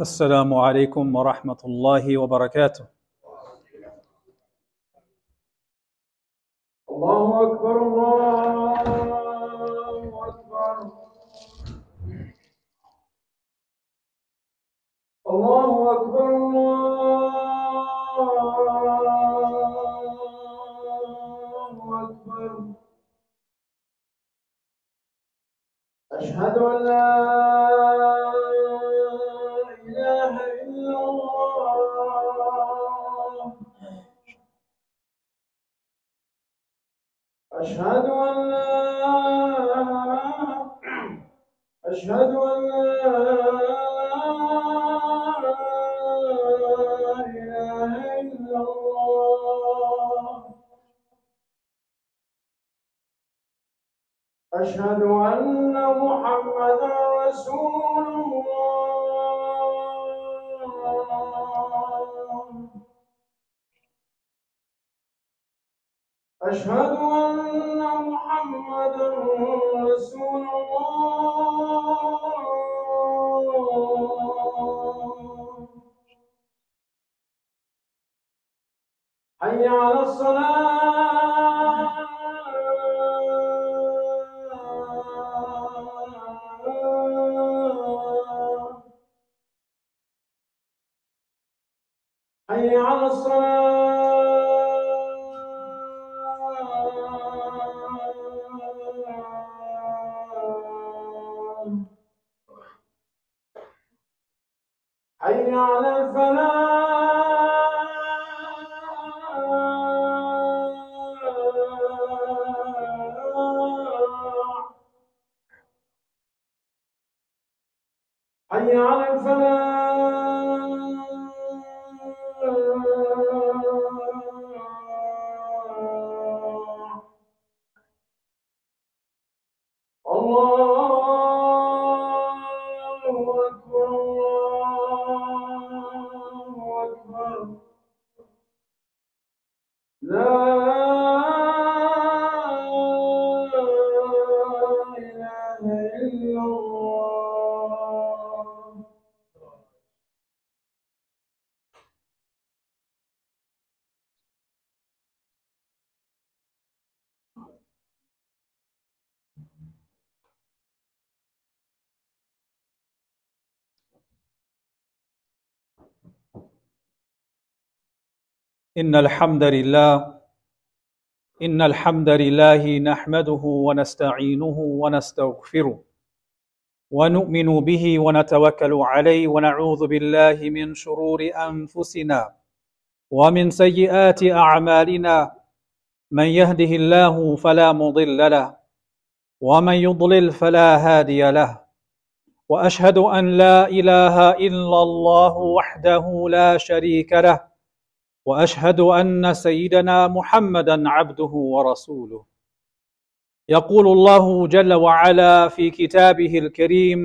السلام عليكم ورحمة الله وبركاته. الله أكبر الله أكبر. الله أكبر الله أكبر. أشهد أن لا أشهد أن لا أشهد أن لا إله إلا الله. أشهد أن محمدا رسول الله. أشهد أن محمدا رسول الله. حي على الصلاة. حي على الصلاة. إن الحمد لله إن الحمد لله نحمده ونستعينه ونستغفره ونؤمن به ونتوكل عليه ونعوذ بالله من شرور أنفسنا ومن سيئات أعمالنا. من يهده الله فلا مضل له ومن يضلل فلا هادي له. وأشهد أن لا إله إلا الله وحده لا شريك له. وأشهد أن سيدنا محمدا عبده ورسوله. يقول الله جل وعلا في كتابه الكريم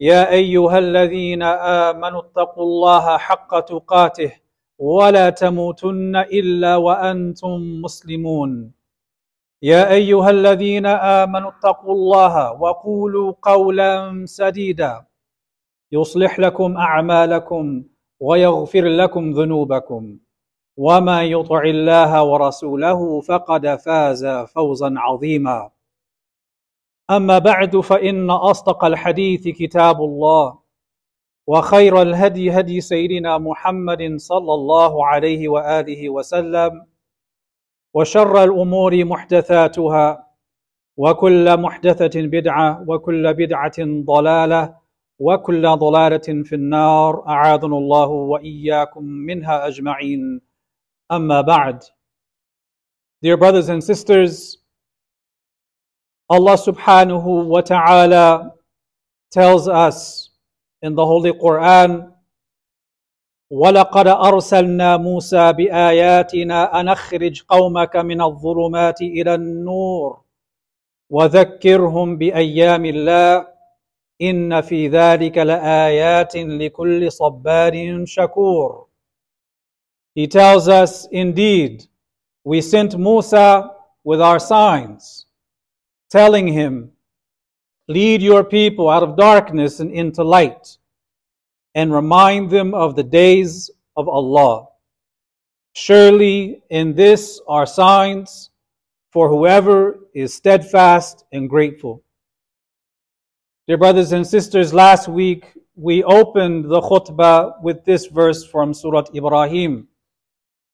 يا أيها الذين آمنوا اتقوا الله حق تقاته ولا تموتن إلا وأنتم مسلمون. يا أيها الذين آمنوا اتقوا الله وقولوا قولا سديدا. يصلح لكم أعمالكم ويغفر لكم ذنوبكم. وما يطع الله ورسوله فقد فاز فوزا عظيما. اما بعد فان اصدق الحديث كتاب الله وخير الهدي هدي سيدنا محمد صلى الله عليه واله وسلم وشر الأمور محدثاتها وكل محدثه بدعه وكل بدعه ضلاله وكل ضلاله في النار اعاذنا الله واياكم منها اجمعين. Amma ba'd. Dear brothers and sisters, Allah subhanahu wa ta'ala tells us in the Holy Quran, وَلَقَدْ أَرْسَلْنَا مُوسَى بِآيَاتِنَا أَنْ أَخْرِجْ قَوْمَكَ مِنَ الظُّلُمَاتِ إِلَى النُّورِ وَذَكِّرْهُمْ بِأَيَّامِ اللَّهِ إِنَّ فِي ذَلِكَ لَآيَاتٍ لِكُلِّ صَبَّارٍ شَكُورٍ He tells us, indeed, we sent Musa with our signs, telling him, Lead your people out of darkness and into light, and remind them of the days of Allah. Surely in this are signs for whoever is steadfast and grateful. Dear brothers and sisters, last week we opened the khutbah with this verse from Surah Ibrahim.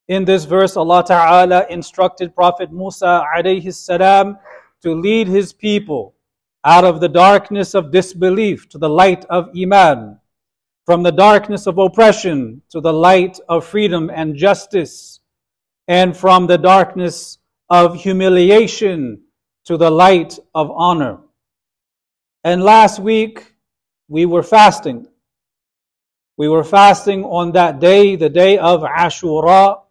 In this verse, Allah Ta'ala instructed Prophet Musa alayhi salam to lead his people out of the darkness of disbelief to the light of Iman, from the darkness of oppression to the light of freedom and justice, and from the darkness of humiliation to the light of honor. And last week, we were fasting. We were fasting on that day, the day of Ashura,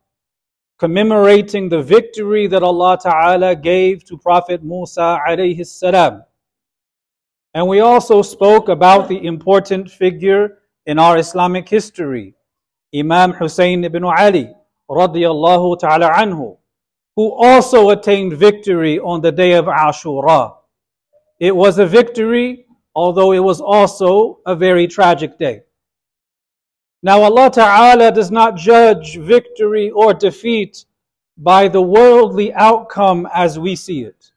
commemorating the victory that Allah Ta'ala gave to Prophet Musa alayhi salam. And we also spoke about the important figure in our Islamic history, Imam Hussein ibn Ali radiyallahu ta'ala anhu, who also attained victory on the day of Ashura. It was a victory, although it was also a very tragic day. Now, Allah Ta'ala does not judge victory or defeat by the worldly outcome as we see it.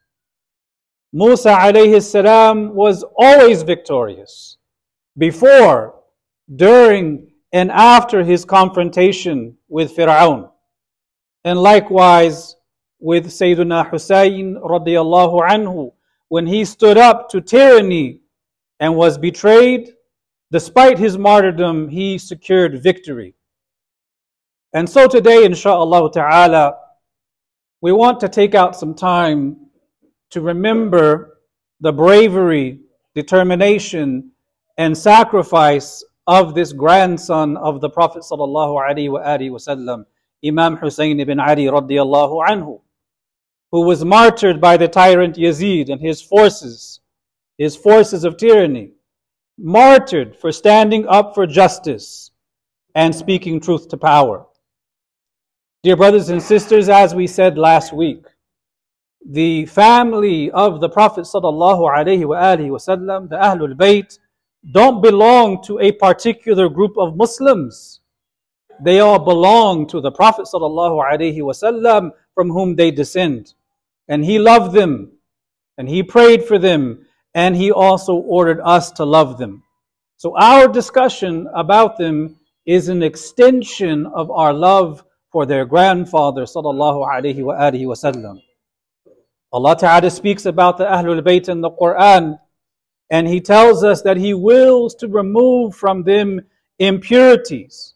Musa alayhi salam was always victorious before, during, and after his confrontation with Fir'aun. And likewise with Sayyidina Hussein radiallahu anhu, when he stood up to tyranny and was betrayed, despite his martyrdom, he secured victory. And so today, inshallah ta'ala, we want to take out some time to remember the bravery, determination, and sacrifice of this grandson of the Prophet sallallahu alaihi wasallam, Imam Hussein ibn Ali radiallahu anhu who was martyred by the tyrant Yazid and his forces, his forces of tyranny, martyred for standing up for justice and speaking truth to power. Dear brothers and sisters, as we said last week, the family of the Prophet sallallahu alaihi wasallam, the Ahlul Bayt, don't belong to a particular group of Muslims. They all belong to the Prophet sallallahu alaihi wasallam from whom they descend and he loved them, and he prayed for them, and he also ordered us to love them. So our discussion about them is an extension of our love for their grandfather sallallahu alaihi wasallam. Allah Ta'ala speaks about the Ahlul Bayt in the Quran and He tells us that He wills to remove from them impurities.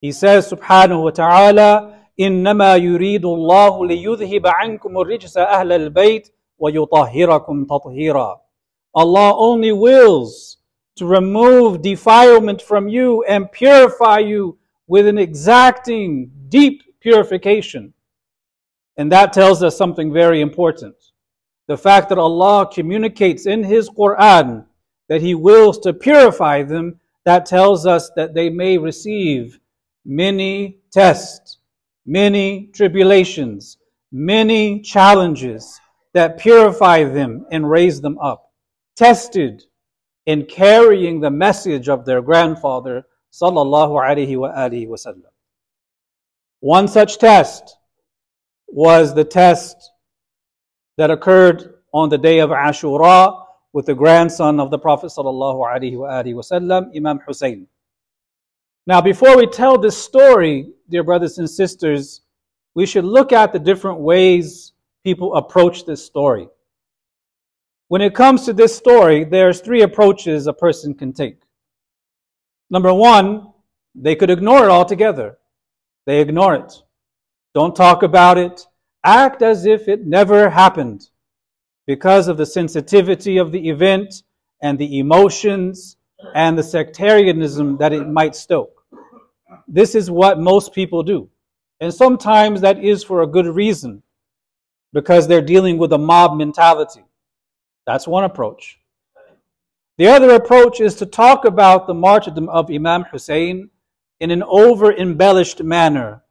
He says subhanahu wa ta'ala إنما يريد الله ليذهب عنكم الرجس أهل البيت ويطهركم تطهيرا Allah only wills to remove defilement from you and purify you with an exacting, deep purification. And that tells us something very important. The fact that Allah communicates in His Quran that He wills to purify them, that tells us that they may receive many tests many tribulations, many challenges that purify them and raise them up, tested in carrying the message of their grandfather, sallallahu alaihi wasallam. One such test was the test that occurred on the day of Ashura with the grandson of the Prophet sallallahu alaihi wasallam, Imam Hussein. Now, before we tell this story, dear brothers and sisters, we should look at the different ways people approach this story. When it comes to this story, there's three approaches a person can take. Number one, they could ignore it altogether. They ignore it. Don't talk about it. Act as if it never happened because of the sensitivity of the event and the emotions and the sectarianism that it might stoke. This is what most people do. And sometimes that is for a good reason, because they're dealing with a mob mentality. That's one approach. The other approach is to talk about the martyrdom of Imam Hussein in an over embellished manner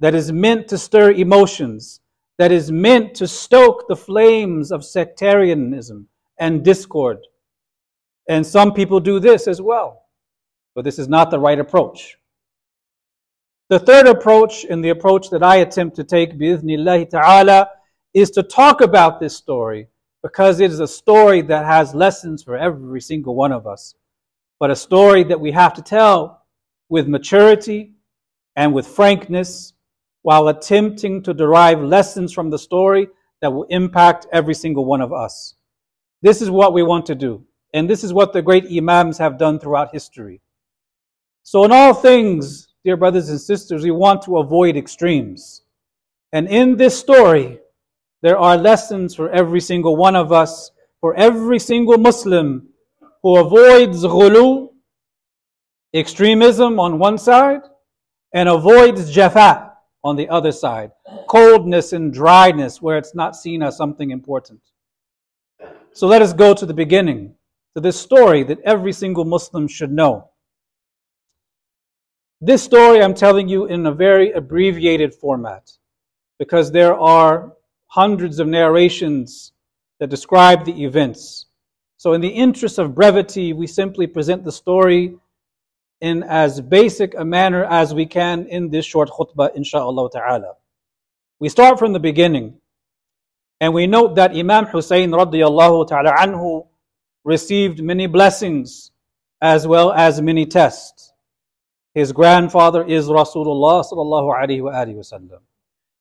that is meant to stir emotions, that is meant to stoke the flames of sectarianism and discord. And some people do this as well. but this is not the right approach. The third approach, and the approach that I attempt to take, bi'ithnillahi ta'ala, is to talk about this story because it is a story that has lessons for every single one of us, but a story that we have to tell with maturity and with frankness while attempting to derive lessons from the story that will impact every single one of us. This is what we want to do. And this is what the great Imams have done throughout history. So, in all things, dear brothers and sisters, we want to avoid extremes. And in this story, there are lessons for every single one of us, for every single Muslim who avoids ghulu, extremism on one side, and avoids jafa on the other side, coldness and dryness where it's not seen as something important. So let us go to the beginning, to this story that every single Muslim should know. This story I'm telling you in a very abbreviated format because there are hundreds of narrations that describe the events. So, in the interest of brevity, we simply present the story in as basic a manner as we can in this short khutbah, insha'Allah ta'ala. We start from the beginning, and we note that Imam Hussein radiallahu ta'ala anhu received many blessings as well as many tests. His grandfather is Rasulullah sallallahu alayhi wa wasallam.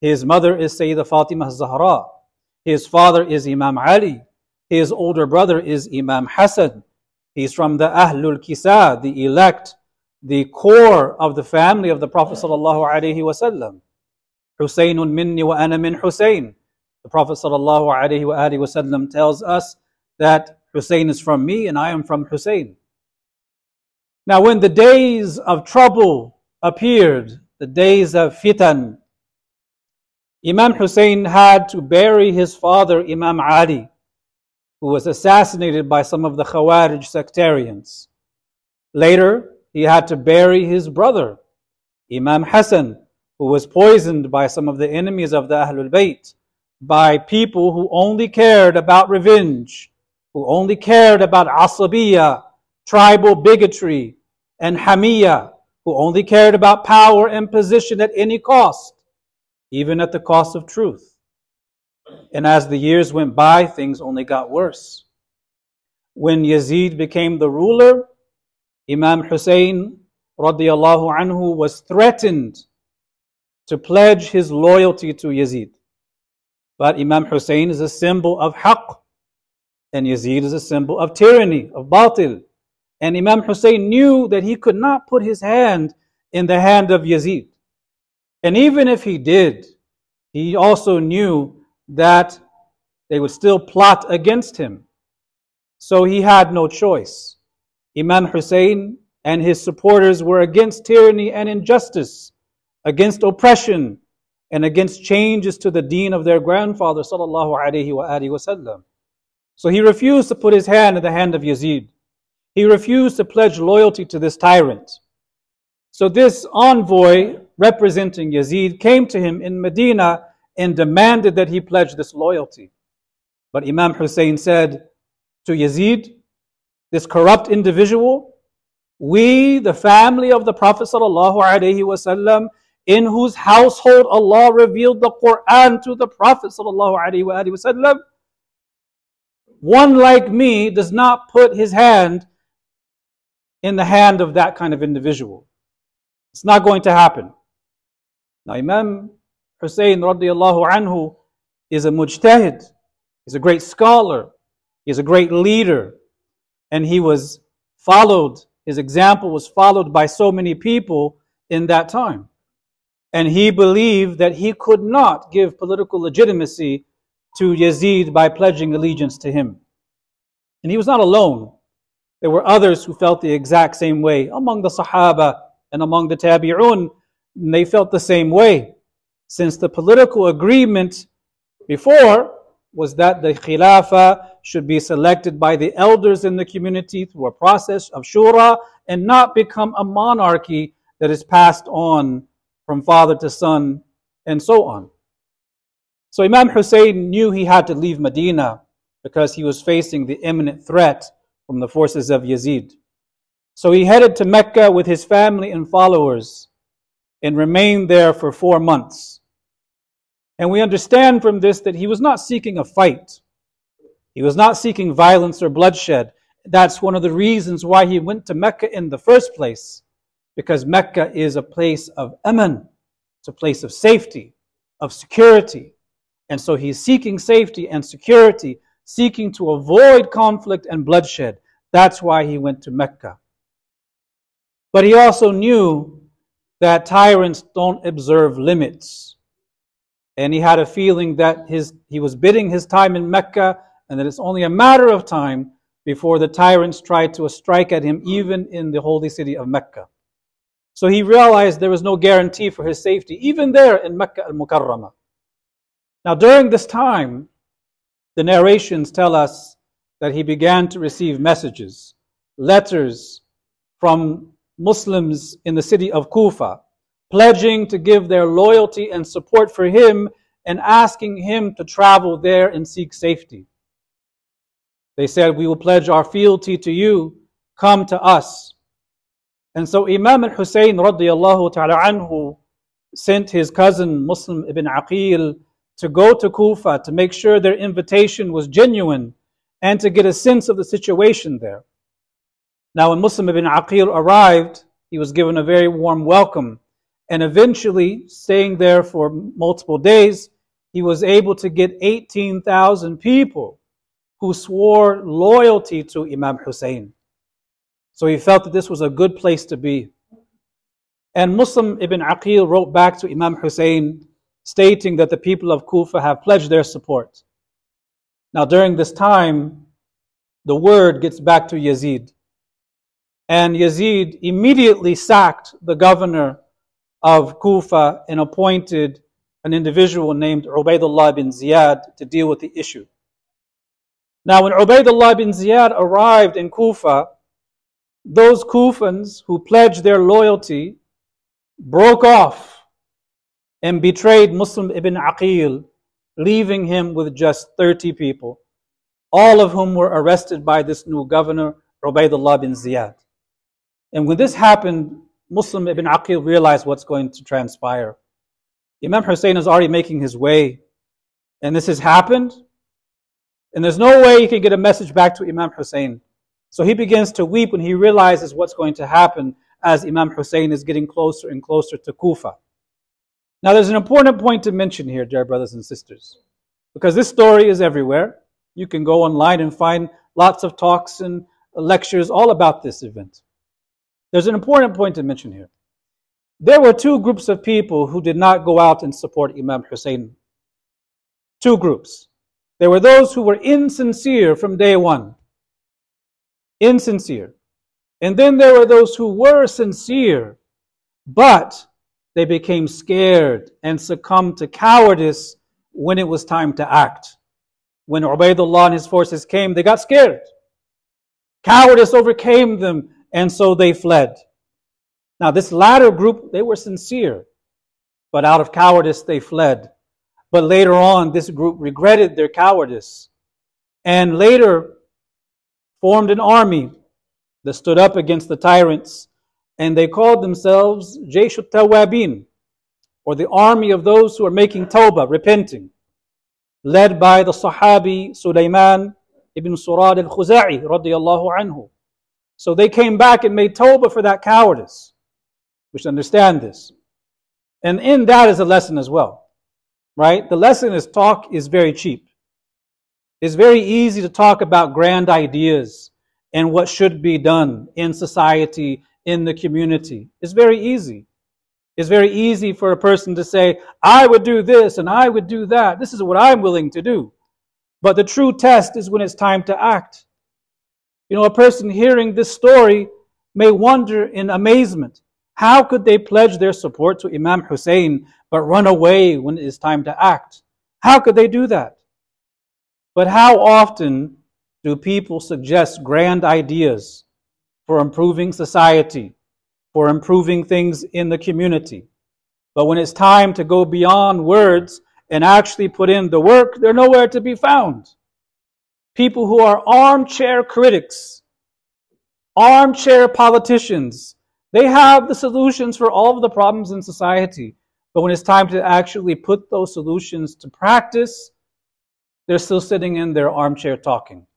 His mother is Sayyidah Fatima Zahra. His father is Imam Ali. His older brother is Imam Hassan. He's from the Ahlul Kisa, the elect, the core of the family of the Prophet sallallahu alaihi wasallam. Husaynun minni wa ana min Husayn. The Prophet sallallahu alaihi wasallam tells us that Hussein is from me and I am from Hussein. Now, when the days of trouble appeared, the days of fitan, Imam Hussein had to bury his father, Imam Ali, who was assassinated by some of the Khawarij sectarians. Later, he had to bury his brother, Imam Hassan, who was poisoned by some of the enemies of the Ahlul Bayt, by people who only cared about revenge, who only cared about asabiya, tribal bigotry, and hamiya, who only cared about power and position at any cost, even at the cost of truth. And as the years went by, things only got worse. When Yazid became the ruler, Imam Hussein radiallahu anhu was threatened to pledge his loyalty to Yazid. But Imam Hussein is a symbol of haqq, and Yazid is a symbol of tyranny, of batil. And Imam Hussein knew that he could not put his hand in the hand of Yazid. And even if he did, he also knew that they would still plot against him. So he had no choice. Imam Hussein and his supporters were against tyranny and injustice, against oppression, and against changes to the deen of their grandfather sallallahu alaihi wasallam. So he refused to put his hand in the hand of Yazid. He refused to pledge loyalty to this tyrant. So this envoy representing Yazid came to him in Medina and demanded that he pledge this loyalty. But Imam Hussein said to Yazid, this corrupt individual, we, the family of the Prophet wasallam, in whose household Allah revealed the Quran to the Prophet wasallam, one like me does not put his hand in the hand of that kind of individual. It's not going to happen. Now, Imam Hussein radiallahu anhu is a mujtahid, he's a great scholar, he's a great leader, and he was followed, his example was followed by so many people in that time. And he believed that he could not give political legitimacy to Yazid by pledging allegiance to him. And he was not alone. There were others who felt the exact same way among the Sahaba and among the Tabi'un. They felt the same way. Since the political agreement before was that the Khilafah should be selected by the elders in the community through a process of shura and not become a monarchy that is passed on from father to son and so on. So Imam Hussein knew he had to leave Medina because he was facing the imminent threat from the forces of Yazid. So he headed to Mecca with his family and followers and remained there for four months. And we understand from this that he was not seeking a fight. He was not seeking violence or bloodshed. That's one of the reasons why he went to Mecca in the first place, because Mecca is a place of aman, it's a place of safety, of security. And so he's seeking safety and security, seeking to avoid conflict and bloodshed. That's why he went to Mecca. But he also knew that tyrants don't observe limits. And he had a feeling that his, he was bidding his time in Mecca and that it's only a matter of time before the tyrants tried to strike at him, even in the holy city of Mecca. So he realized there was no guarantee for his safety, even there in Mecca al Mukarramah. Now, during this time, the narrations tell us that he began to receive messages, letters from Muslims in the city of Kufa, pledging to give their loyalty and support for him and asking him to travel there and seek safety. They said, We will pledge our fealty to you, come to us. And so Imam al Hussein radiallahu ta'ala anhu sent his cousin Muslim ibn Aqil to go to Kufa to make sure their invitation was genuine and to get a sense of the situation there. Now, when Muslim ibn Aqil arrived, he was given a very warm welcome. And eventually, staying there for multiple days, he was able to get 18,000 people who swore loyalty to Imam Hussein. So he felt that this was a good place to be. And Muslim ibn Aqil wrote back to Imam Hussein stating that the people of Kufa have pledged their support. Now, during this time, the word gets back to Yazid. And Yazid immediately sacked the governor of Kufa and appointed an individual named Ubaidullah bin Ziyad to deal with the issue. Now, when Ubaidullah bin Ziyad arrived in Kufa, those Kufans who pledged their loyalty broke off and betrayed Muslim ibn Aqil, leaving him with just 30 people, all of whom were arrested by this new governor, Ubaidullah bin Ziyad. And when this happened, Muslim ibn Aqil realized what's going to transpire. Imam Hussein is already making his way, and this has happened, and there's no way he can get a message back to Imam Hussein. So he begins to weep when he realizes what's going to happen as Imam Hussein is getting closer and closer to Kufa. Now, there's an important point to mention here, dear brothers and sisters, because this story is everywhere. You can go online and find lots of talks and lectures all about this event. There's an important point to mention here. There were two groups of people who did not go out and support Imam Hussein. Two groups. There were those who were insincere from day one. Insincere. And then there were those who were sincere, but they became scared and succumbed to cowardice when it was time to act. When Ubaidullah and his forces came, they got scared. Cowardice overcame them and so they fled. Now, this latter group, they were sincere, but out of cowardice they fled. But later on, this group regretted their cowardice and later formed an army that stood up against the tyrants, and they called themselves Jaysh Tawabin, or the army of those who are making tawbah, repenting, led by the Sahabi Sulaiman ibn Surad al-Khuza'i radiyallahu anhu. So they came back and made tawbah for that cowardice. We should understand this. And in that is a lesson as well. Right? The lesson is talk is very cheap. It's very easy to talk about grand ideas and what should be done in society, in the community. It's very easy. It's very easy for a person to say, I would do this and I would do that. This is what I'm willing to do. But the true test is when it's time to act. You know, a person hearing this story may wonder in amazement how could they pledge their support to Imam Hussein but run away when it is time to act? How could they do that? But how often do people suggest grand ideas for improving society, for improving things in the community? But when it's time to go beyond words and actually put in the work, they're nowhere to be found people who are armchair critics armchair politicians. They have the solutions for all of the problems in society. But when it's time to actually put those solutions to practice, they're still sitting in their armchair talking.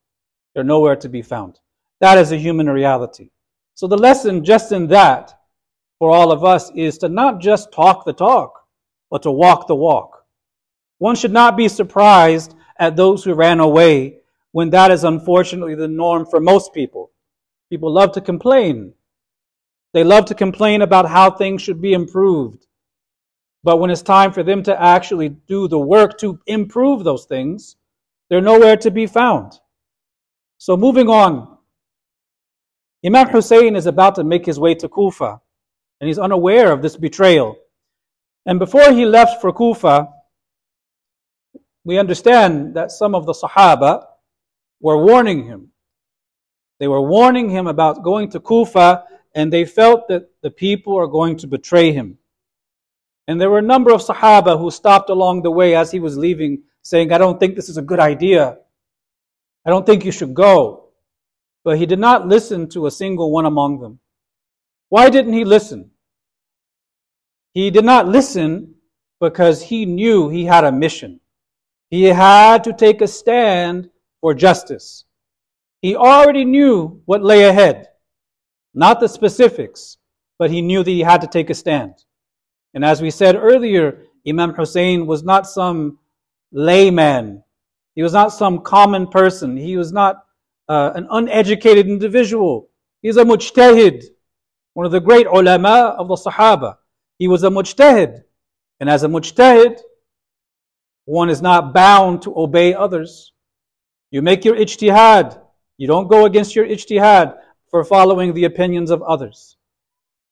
They're nowhere to be found. That is a human reality. So the lesson just in that for all of us is to not just talk the talk, but to walk the walk. One should not be surprised at those who ran away when that is unfortunately the norm for most people. People love to complain. They love to complain about how things should be improved. But when it's time for them to actually do the work to improve those things, they're nowhere to be found. So moving on, Imam Hussein is about to make his way to Kufa, and he's unaware of this betrayal. And before he left for Kufa, we understand that some of the Sahaba were warning him. They were warning him about going to Kufa, and they felt that the people are going to betray him. And there were a number of Sahaba who stopped along the way as he was leaving, saying, I don't think this is a good idea. I don't think you should go. But he did not listen to a single one among them. Why didn't he listen? He did not listen because he knew he had a mission. He had to take a stand for justice. He already knew what lay ahead, not the specifics, but he knew that he had to take a stand. And as we said earlier, Imam Hussein was not some layman. He was not some common person. He was not uh, an uneducated individual. He's a mujtahid, one of the great ulama of the Sahaba. He was a mujtahid. And as a mujtahid, one is not bound to obey others. You make your ijtihad. You don't go against your ijtihad for following the opinions of others.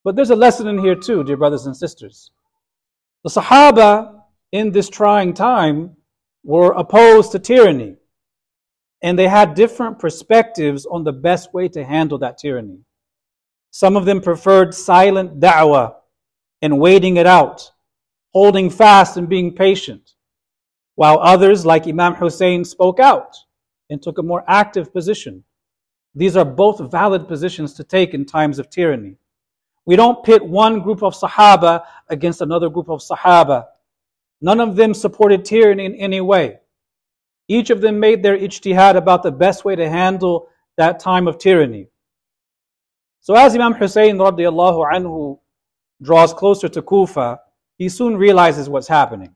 But there's a lesson in here too, dear brothers and sisters. The Sahaba in this trying time were opposed to tyranny. And they had different perspectives on the best way to handle that tyranny. Some of them preferred silent da'wah and waiting it out, holding fast and being patient while others, like Imam Hussein, spoke out and took a more active position. These are both valid positions to take in times of tyranny. We don't pit one group of Sahaba against another group of Sahaba. None of them supported tyranny in any way. Each of them made their ijtihad about the best way to handle that time of tyranny. So as Imam Hussein radiallahu anhu draws closer to Kufa, he soon realizes what's happening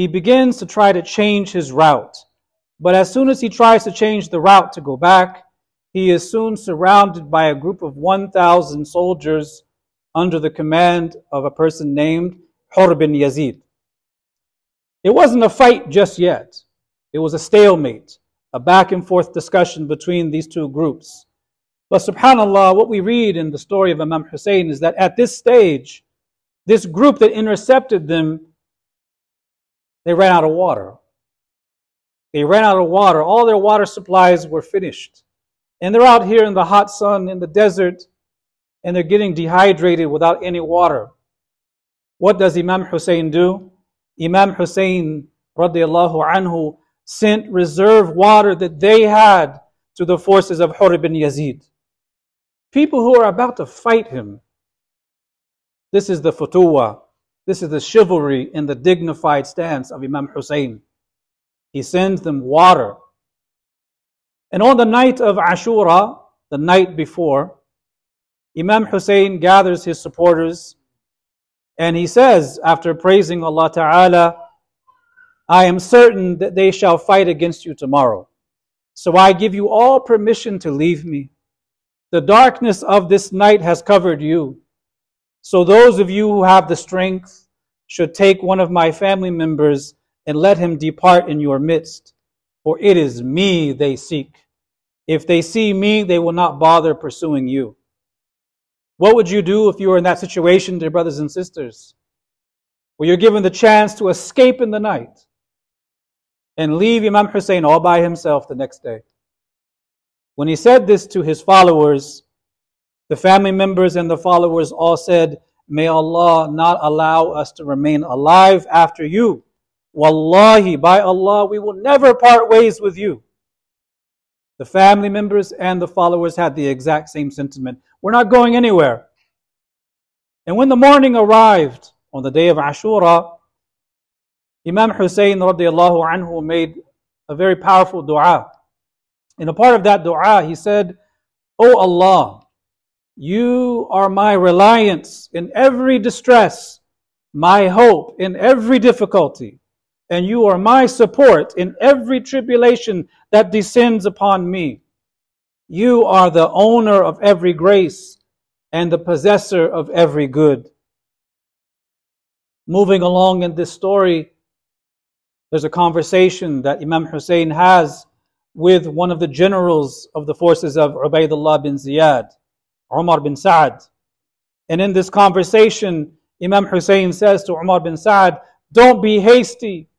he begins to try to change his route. But as soon as he tries to change the route to go back, he is soon surrounded by a group of 1,000 soldiers under the command of a person named Hur bin Yazid. It wasn't a fight just yet. It was a stalemate, a back and forth discussion between these two groups. But subhanAllah, what we read in the story of Imam Hussein is that at this stage, this group that intercepted them they ran out of water. They ran out of water. All their water supplies were finished. And they're out here in the hot sun in the desert and they're getting dehydrated without any water. What does Imam Hussein do? Imam Hussein radiallahu anhu sent reserve water that they had to the forces of Hur bin Yazid. People who are about to fight him. This is the futuwa, this is the chivalry and the dignified stance of Imam Hussein. He sends them water. And on the night of Ashura, the night before, Imam Hussein gathers his supporters and he says, after praising Allah Ta'ala, I am certain that they shall fight against you tomorrow. So I give you all permission to leave me. The darkness of this night has covered you. So those of you who have the strength should take one of my family members and let him depart in your midst, for it is me they seek. If they see me, they will not bother pursuing you. What would you do if you were in that situation, dear brothers and sisters? Where you're given the chance to escape in the night and leave Imam Hussein all by himself the next day. When he said this to his followers, the family members and the followers all said, May Allah not allow us to remain alive after you. Wallahi, by Allah, we will never part ways with you. The family members and the followers had the exact same sentiment. We're not going anywhere. And when the morning arrived on the day of Ashura, Imam Hussein radiallahu anhu made a very powerful dua. In a part of that dua, he said, O Allah, you are my reliance in every distress, my hope in every difficulty, and you are my support in every tribulation that descends upon me. You are the owner of every grace and the possessor of every good. Moving along in this story, there's a conversation that Imam Hussein has with one of the generals of the forces of Ubaidullah bin Ziyad, Umar bin Sa'ad. And in this conversation, Imam Hussein says to Umar bin Sa'ad, Don't be hasty.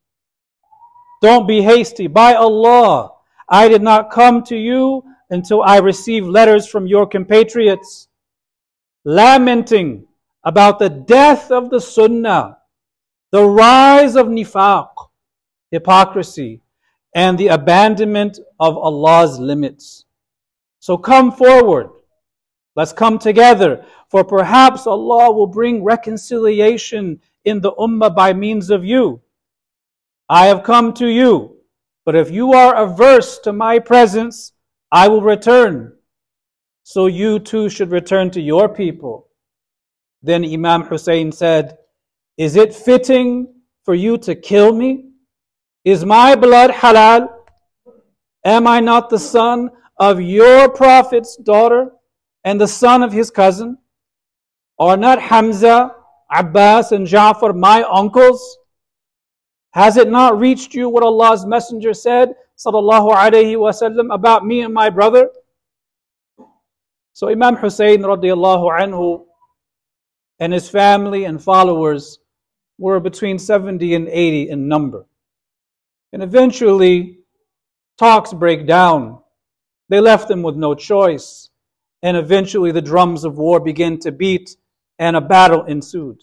Don't be hasty. By Allah, I did not come to you until I received letters from your compatriots lamenting about the death of the Sunnah, the rise of nifaq, hypocrisy, and the abandonment of Allah's limits. So come forward. Let's come together, for perhaps Allah will bring reconciliation in the ummah by means of you. I have come to you, but if you are averse to my presence, I will return. So you too should return to your people. Then Imam Hussein said, Is it fitting for you to kill me? Is my blood halal? Am I not the son of your prophet's daughter and the son of his cousin? Are not Hamza, Abbas, and Ja'far my uncles? Has it not reached you what Allah's Messenger said, sallallahu wasallam, about me and my brother? So Imam Hussein radiallahu anhu and his family and followers were between 70 and 80 in number. And eventually, talks break down. They left them with no choice. And eventually, the drums of war began to beat, and a battle ensued.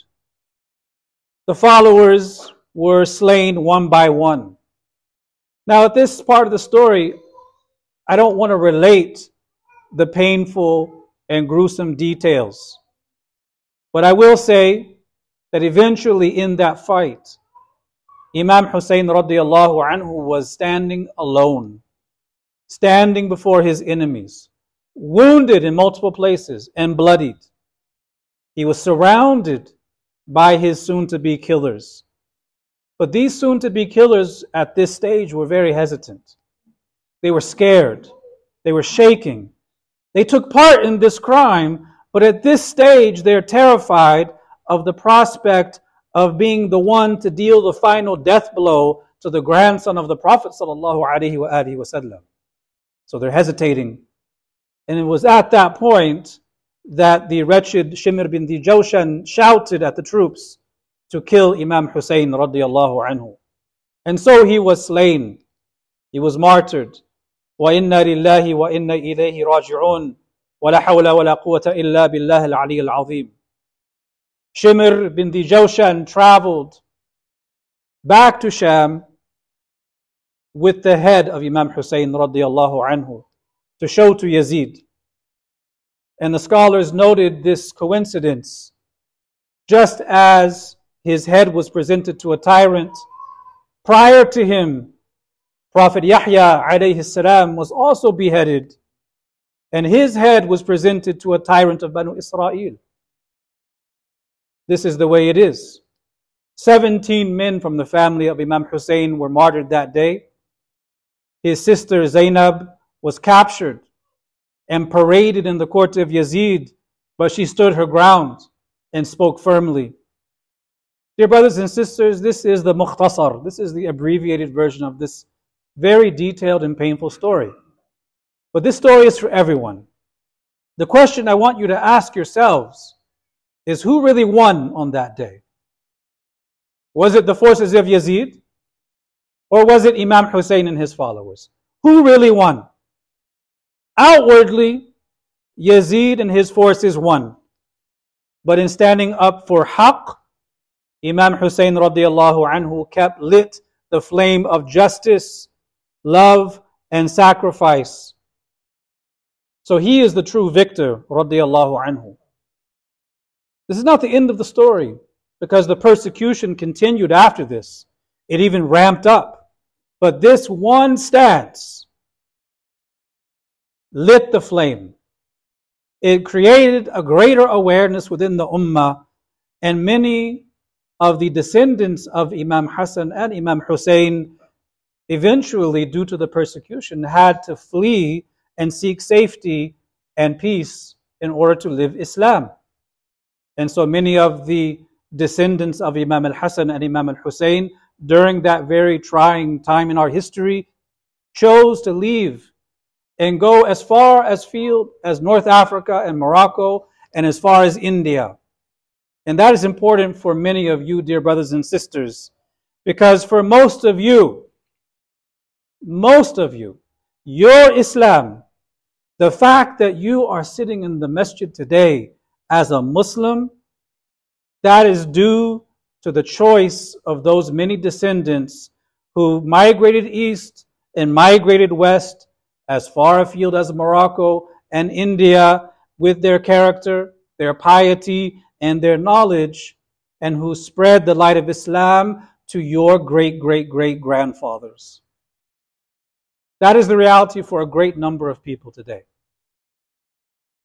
The followers were slain one by one. Now, at this part of the story, I don't want to relate the painful and gruesome details. But I will say that eventually in that fight, Imam Hussein radiallahu anhu was standing alone, standing before his enemies, wounded in multiple places and bloodied. He was surrounded by his soon to be killers. But these soon to be killers at this stage were very hesitant. They were scared. They were shaking. They took part in this crime, but at this stage they're terrified of the prospect of being the one to deal the final death blow to the grandson of the Prophet. So they're hesitating. And it was at that point that the wretched Shimr bin Jawshan shouted at the troops to kill Imam Hussein radiallahu anhu. And so he was slain. He was martyred. وإنا لله وإنا إليه راجعون ولا حول ولا قوة إلا بالله العلي العظيم Shimr bin Dijawshan traveled back to Sham with the head of Imam Hussein radiallahu anhu to show to Yazid. And the scholars noted this coincidence. Just as his head was presented to a tyrant, prior to him, Prophet Yahya alayhi salam was also beheaded, and his head was presented to a tyrant of Banu Israel. This is the way it is. 17 men from the family of Imam Hussein were martyred that day. His sister Zainab was captured and paraded in the court of Yazid, but she stood her ground and spoke firmly. Dear brothers and sisters, this is the mukhtasar. This is the abbreviated version of this very detailed and painful story. But this story is for everyone. The question I want you to ask yourselves is who really won on that day? Was it the forces of Yazid? Or was it Imam Hussein and his followers? Who really won? Outwardly, Yazid and his forces won. But in standing up for Haqq, Imam Hussein radiallahu anhu kept lit the flame of justice love, and sacrifice So he is the true victor, radiallahu anhu. This is not the end of the story, because the persecution continued after this. It even ramped up. But this one stance lit the flame. It created a greater awareness within the ummah, and many of the descendants of Imam Hassan and Imam Hussein eventually, due to the persecution, had to flee and seek safety and peace in order to live Islam. And so many of the descendants of Imam al Hassan and Imam al Hussein during that very trying time in our history chose to leave and go as far as field as North Africa and Morocco and as far as India. And that is important for many of you, dear brothers and sisters, because for most of you, most of you, your Islam, the fact that you are sitting in the masjid today as a Muslim, that is due to the choice of those many descendants who migrated east and migrated west as far afield as Morocco and India with their character, their piety, and their knowledge, and who spread the light of Islam to your great great great grandfathers. That is the reality for a great number of people today.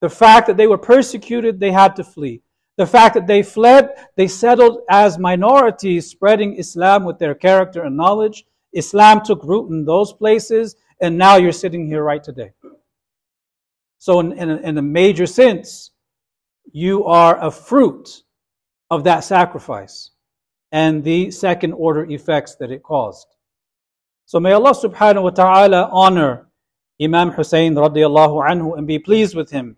The fact that they were persecuted, they had to flee. The fact that they fled, they settled as minorities, spreading Islam with their character and knowledge. Islam took root in those places, and now you're sitting here right today. So, in, in, a, in a major sense, you are a fruit of that sacrifice and the second order effects that it caused. So may Allah subhanahu wa ta'ala honor Imam Hussein radiallahu anhu and be pleased with him.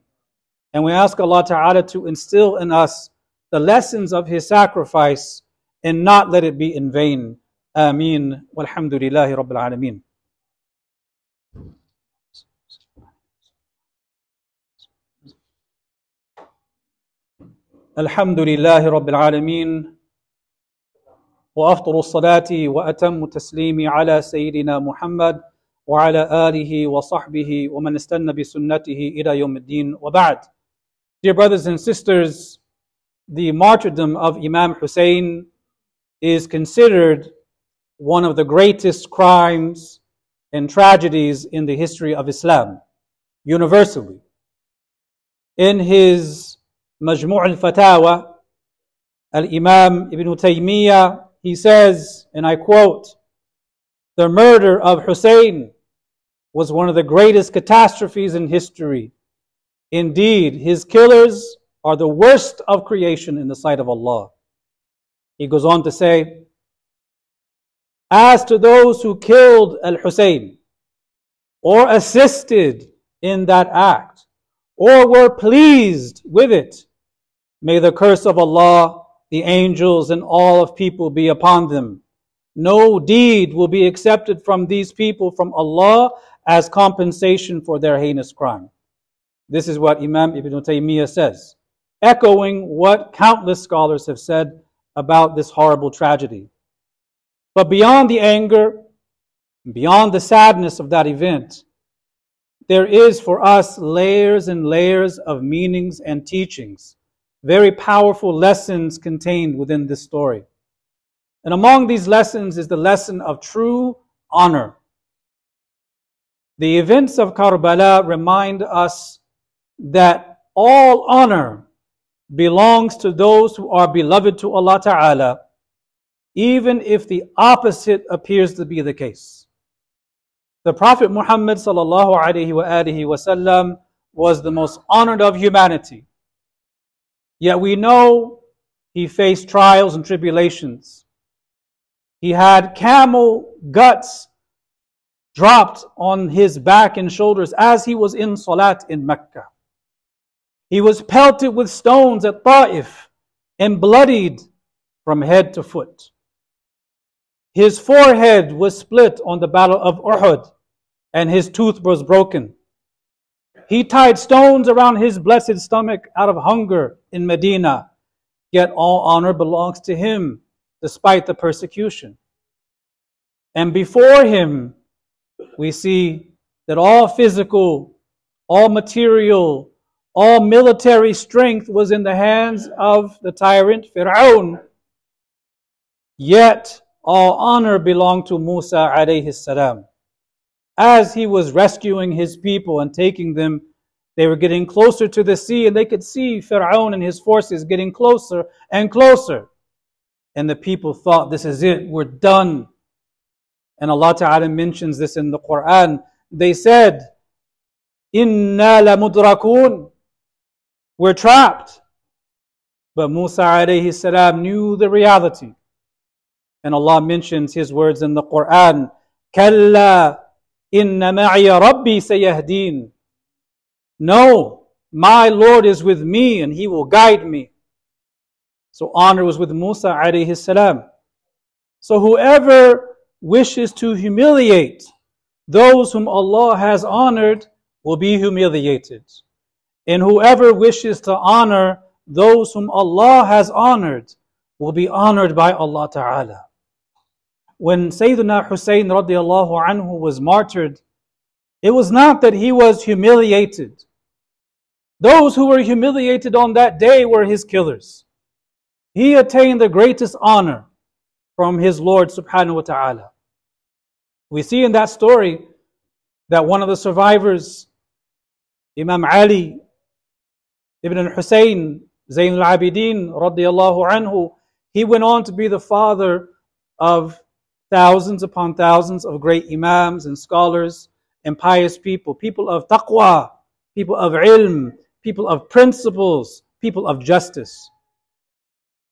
And we ask Allah ta'ala to instill in us the lessons of his sacrifice and not let it be in vain. Ameen. Walhamdulillahi Rabbil Alameen. الحمد لله رب العالمين وافضل الصلاه واتم التسليم على سيدنا محمد وعلى اله وصحبه ومن استنى بسنته الى يوم الدين وبعد Dear brothers and sisters, the martyrdom of Imam Hussein is considered one of the greatest crimes and tragedies in the history of Islam, universally. In his Majmu' al-Fatawa, Al-Imam Ibn Taymiyyah, he says, and I quote, the murder of Hussein was one of the greatest catastrophes in history. Indeed, his killers are the worst of creation in the sight of Allah. He goes on to say, As to those who killed Al Hussein or assisted in that act, or were pleased with it. May the curse of Allah, the angels, and all of people be upon them. No deed will be accepted from these people from Allah as compensation for their heinous crime. This is what Imam Ibn Taymiyyah says, echoing what countless scholars have said about this horrible tragedy. But beyond the anger, beyond the sadness of that event, there is for us layers and layers of meanings and teachings, very powerful lessons contained within this story. And among these lessons is the lesson of true honor. The events of Karbala remind us that all honor belongs to those who are beloved to Allah Ta'ala, even if the opposite appears to be the case. The Prophet Muhammad sallallahu alaihi wasallam was the most honored of humanity. Yet we know he faced trials and tribulations. He had camel guts dropped on his back and shoulders as he was in salat in Mecca. He was pelted with stones at Ta'if and bloodied from head to foot. His forehead was split on the battle of Uhud and his tooth was broken. He tied stones around his blessed stomach out of hunger in Medina, yet all honor belongs to him despite the persecution. And before him, we see that all physical all material, all military strength was in the hands of the tyrant Fir'aun. Yet all honor belonged to Musa alayhi salam. As he was rescuing his people and taking them, they were getting closer to the sea and they could see Fir'aun and his forces getting closer and closer. And the people thought, this is it, we're done. And Allah Ta'ala mentions this in the Quran. They said, Inna la mudrakun. We're trapped. But Musa alayhi salam knew the reality. And Allah mentions his words in the Quran. Kalla inna ma'iya rabbi sayahdeen. No, my Lord is with me and he will guide me. So honor was with Musa alayhi salam. So whoever wishes to humiliate those whom Allah has honored will be humiliated. And whoever wishes to honor those whom Allah has honored will be honored by Allah Ta'ala. When Sayyidina Hussein radiallahu anhu was martyred, it was not that he was humiliated. Those who were humiliated on that day were his killers. He attained the greatest honor from his Lord subhanahu wa ta'ala. We see in that story that one of the survivors, Imam Ali ibn al-Hussein, Zayn al-Abidin radiallahu anhu, he went on to be the father of thousands upon thousands of great imams and scholars and pious people, people of taqwa, people of ilm, people of principles, people of justice.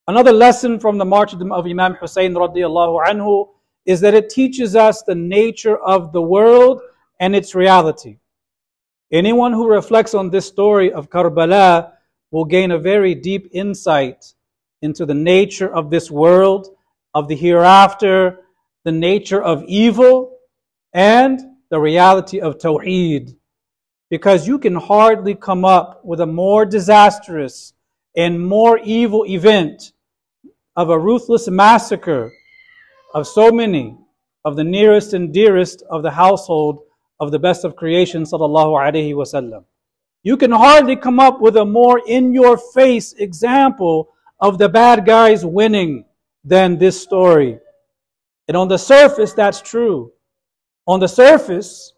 Another lesson from the martyrdom of Imam Hussein radiallahu anhu is that it teaches us the nature of the world and its reality. Anyone who reflects on this story of Karbala will gain a very deep insight into the nature of this world, of the hereafter, the nature of evil, and the reality of Tawheed. Because you can hardly come up with a more disastrous and more evil event of a ruthless massacre of so many of the nearest and dearest of the household of the best of creation, sallallahu alaihi wasallam. You can hardly come up with a more in your face example of the bad guys winning than this story. And on the surface, that's true. On the surface,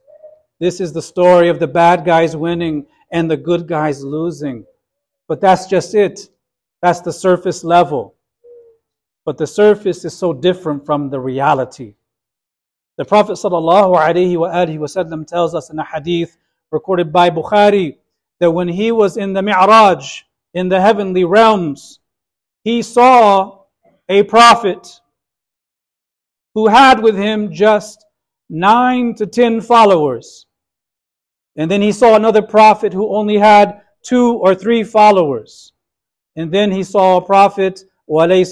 this is the story of the bad guys winning and the good guys losing. But that's just it. That's the surface level. But the surface is so different from the reality. The Prophet ﷺ tells us in a hadith recorded by Bukhari that when he was in the Mi'raj, in the heavenly realms, he saw a prophet who had with him just nine to ten followers. And then he saw another prophet who only had two or three followers. And then he saw a prophet, he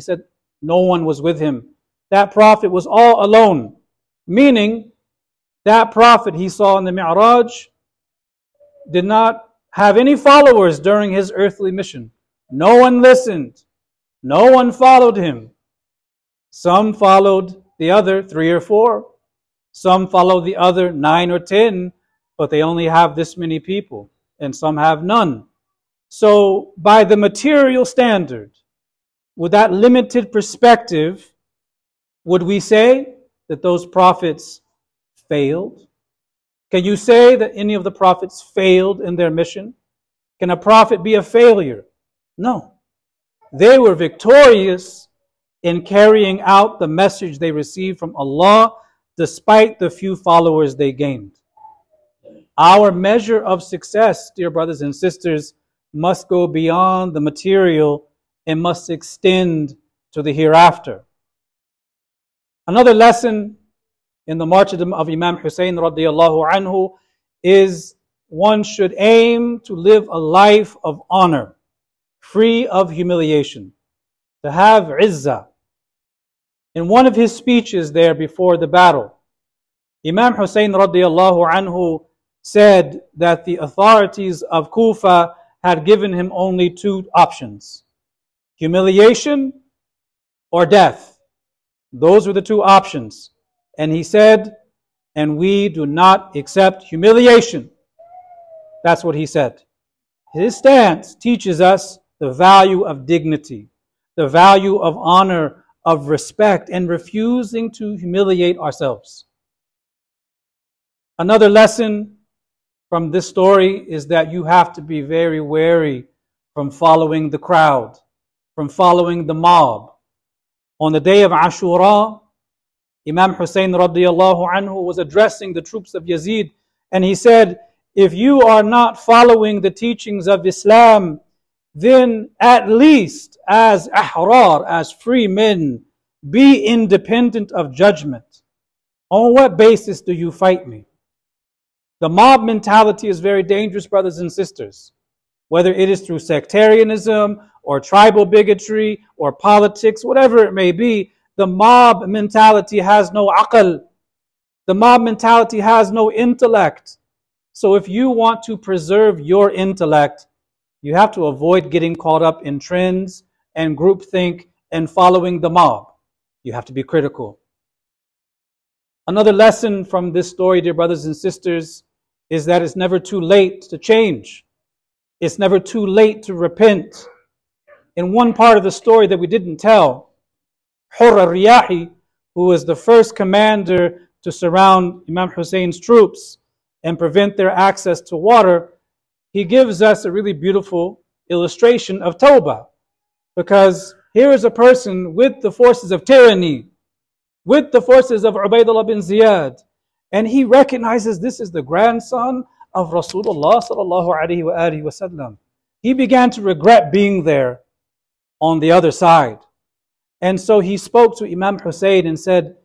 said, no one was with him. That prophet was all alone, meaning that prophet he saw in the Mi'raj did not have any followers during his earthly mission. No one listened, no one followed him. Some followed the other three or four. Some followed the other nine or ten, but they only have this many people, and some have none. So, by the material standard, with that limited perspective, would we say that those prophets failed? Can you say that any of the prophets failed in their mission? Can a prophet be a failure? No. They were victorious in carrying out the message they received from Allah despite the few followers they gained. Our measure of success, dear brothers and sisters, must go beyond the material and must extend to the hereafter. Another lesson in the martyrdom of Imam Hussein radiallahu anhu is one should aim to live a life of honor, free of humiliation, to have izzah. In one of his speeches there before the battle, Imam Hussein radiallahu anhu said that the authorities of Kufa had given him only two options humiliation or death. Those were the two options. And he said, And we do not accept humiliation. That's what he said. His stance teaches us the value of dignity, the value of honor, of respect, and refusing to humiliate ourselves. Another lesson from this story is that you have to be very wary from following the crowd, from following the mob. On the day of Ashura, Imam Hussein radiallahu anhu was addressing the troops of Yazid and he said, if you are not following the teachings of Islam, then at least as ahrar, as free men, be independent of judgment. On what basis do you fight me? The mob mentality is very dangerous, brothers and sisters. Whether it is through sectarianism or tribal bigotry or politics, whatever it may be, the mob mentality has no aql. The mob mentality has no intellect. So if you want to preserve your intellect, you have to avoid getting caught up in trends and groupthink and following the mob. You have to be critical. Another lesson from this story, dear brothers and sisters, is that it's never too late to change. It's never too late to repent. In one part of the story that we didn't tell, Hurr ar-Riyahi, who was the first commander to surround Imam Hussein's troops, and prevent their access to water, he gives us a really beautiful illustration of Tawbah. Because here is a person with the forces of tyranny, with the forces of Ubaidullah bin Ziyad, and he recognizes this is the grandson of Rasulullah sallallahu alaihi wasallam. He began to regret being there on the other side. And so he spoke to Imam Hussein and said,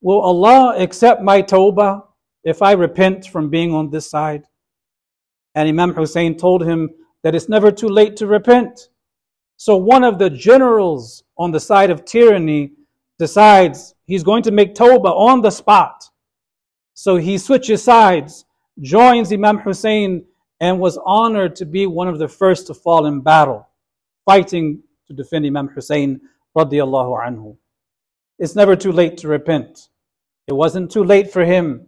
Will Allah accept my tawbah? if I repent from being on this side? And Imam Hussein told him that it's never too late to repent. So one of the generals on the side of tyranny decides he's going to make Tawbah on the spot. So he switches sides, joins Imam Hussein, and was honored to be one of the first to fall in battle, fighting to defend Imam Hussein radiallahu anhu. It's never too late to repent. It wasn't too late for him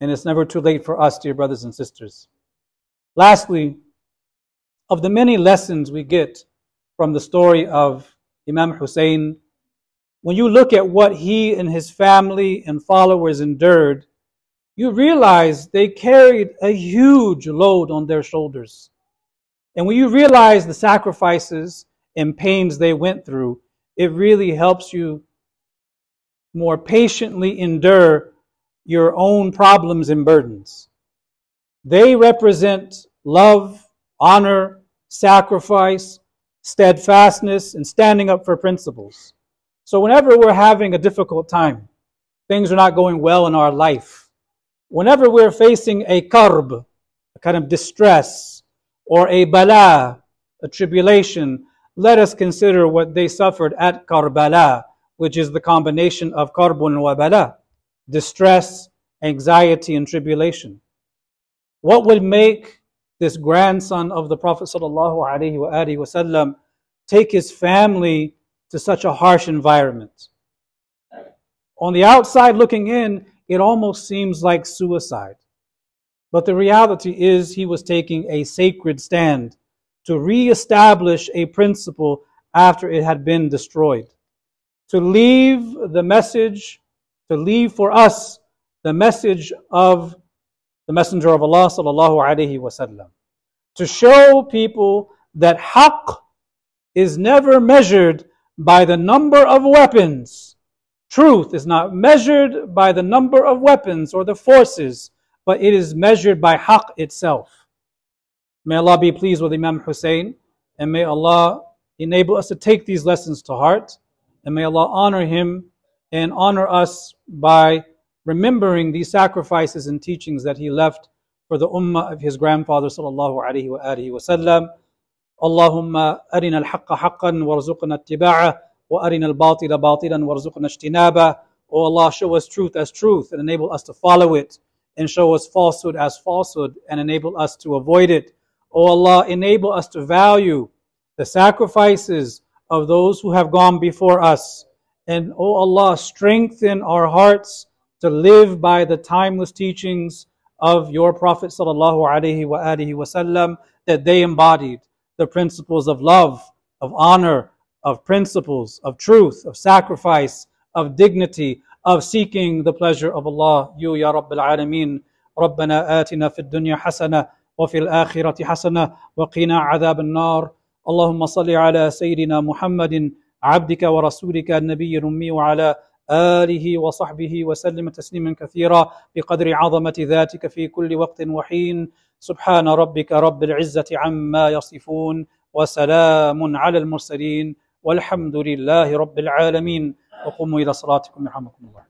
and it's never too late for us, dear brothers and sisters. Lastly, of the many lessons we get from the story of Imam Hussein, when you look at what he and his family and followers endured, you realize they carried a huge load on their shoulders. And when you realize the sacrifices and pains they went through, it really helps you more patiently endure your own problems and burdens. They represent love, honor, sacrifice, steadfastness, and standing up for principles. So, whenever we're having a difficult time, things are not going well in our life, whenever we're facing a karb, a kind of distress, or a bala, a tribulation, let us consider what they suffered at Karbala, which is the combination of karbun wa bala distress, anxiety, and tribulation. What would make this grandson of the Prophet ﷺ take his family to such a harsh environment? On the outside looking in, it almost seems like suicide. But the reality is, he was taking a sacred stand to reestablish a principle after it had been destroyed. To leave the message to leave for us the message of the Messenger of Allah sallallahu alaihi wasallam. To show people that haqq is never measured by the number of weapons. Truth is not measured by the number of weapons or the forces, but it is measured by haqq itself. May Allah be pleased with Imam Hussein, and may Allah enable us to take these lessons to heart, and may Allah honor him and honor us by remembering these sacrifices and teachings that he left for the ummah of his grandfather sallallahu alaihi wa alihi wasallam. اللهم أرنا الحق حقا وارزقنا اتباعه وأرنا الباطل باطلا وارزقنا اجتنابه O Allah, show us truth as truth and enable us to follow it, and show us falsehood as falsehood and enable us to avoid it. O Allah, enable us to value the sacrifices of those who have gone before us and, O oh Allah, strengthen our hearts to live by the timeless teachings of your Prophet sallallahu alaihi wa alihi wasallam that they embodied the principles of love, of honor, of principles, of truth, of sacrifice, of dignity, of seeking the pleasure of Allah. You, Ya Rabbil Alameen, ربنا آتنا في الدنيا حسنة وفي الآخرة حسنة وقنا عذاب النار اللهم صل على سيدنا محمد عبدك ورسولك النبي الأمي وعلى آله وصحبه وسلم تسليما كثيرا بقدر عظمة ذاتك في كل وقت وحين. سبحان ربك رب العزة عما يصفون وسلام على المرسلين والحمد لله رب العالمين. وقوموا إلى صلاتكم يرحمكم الله.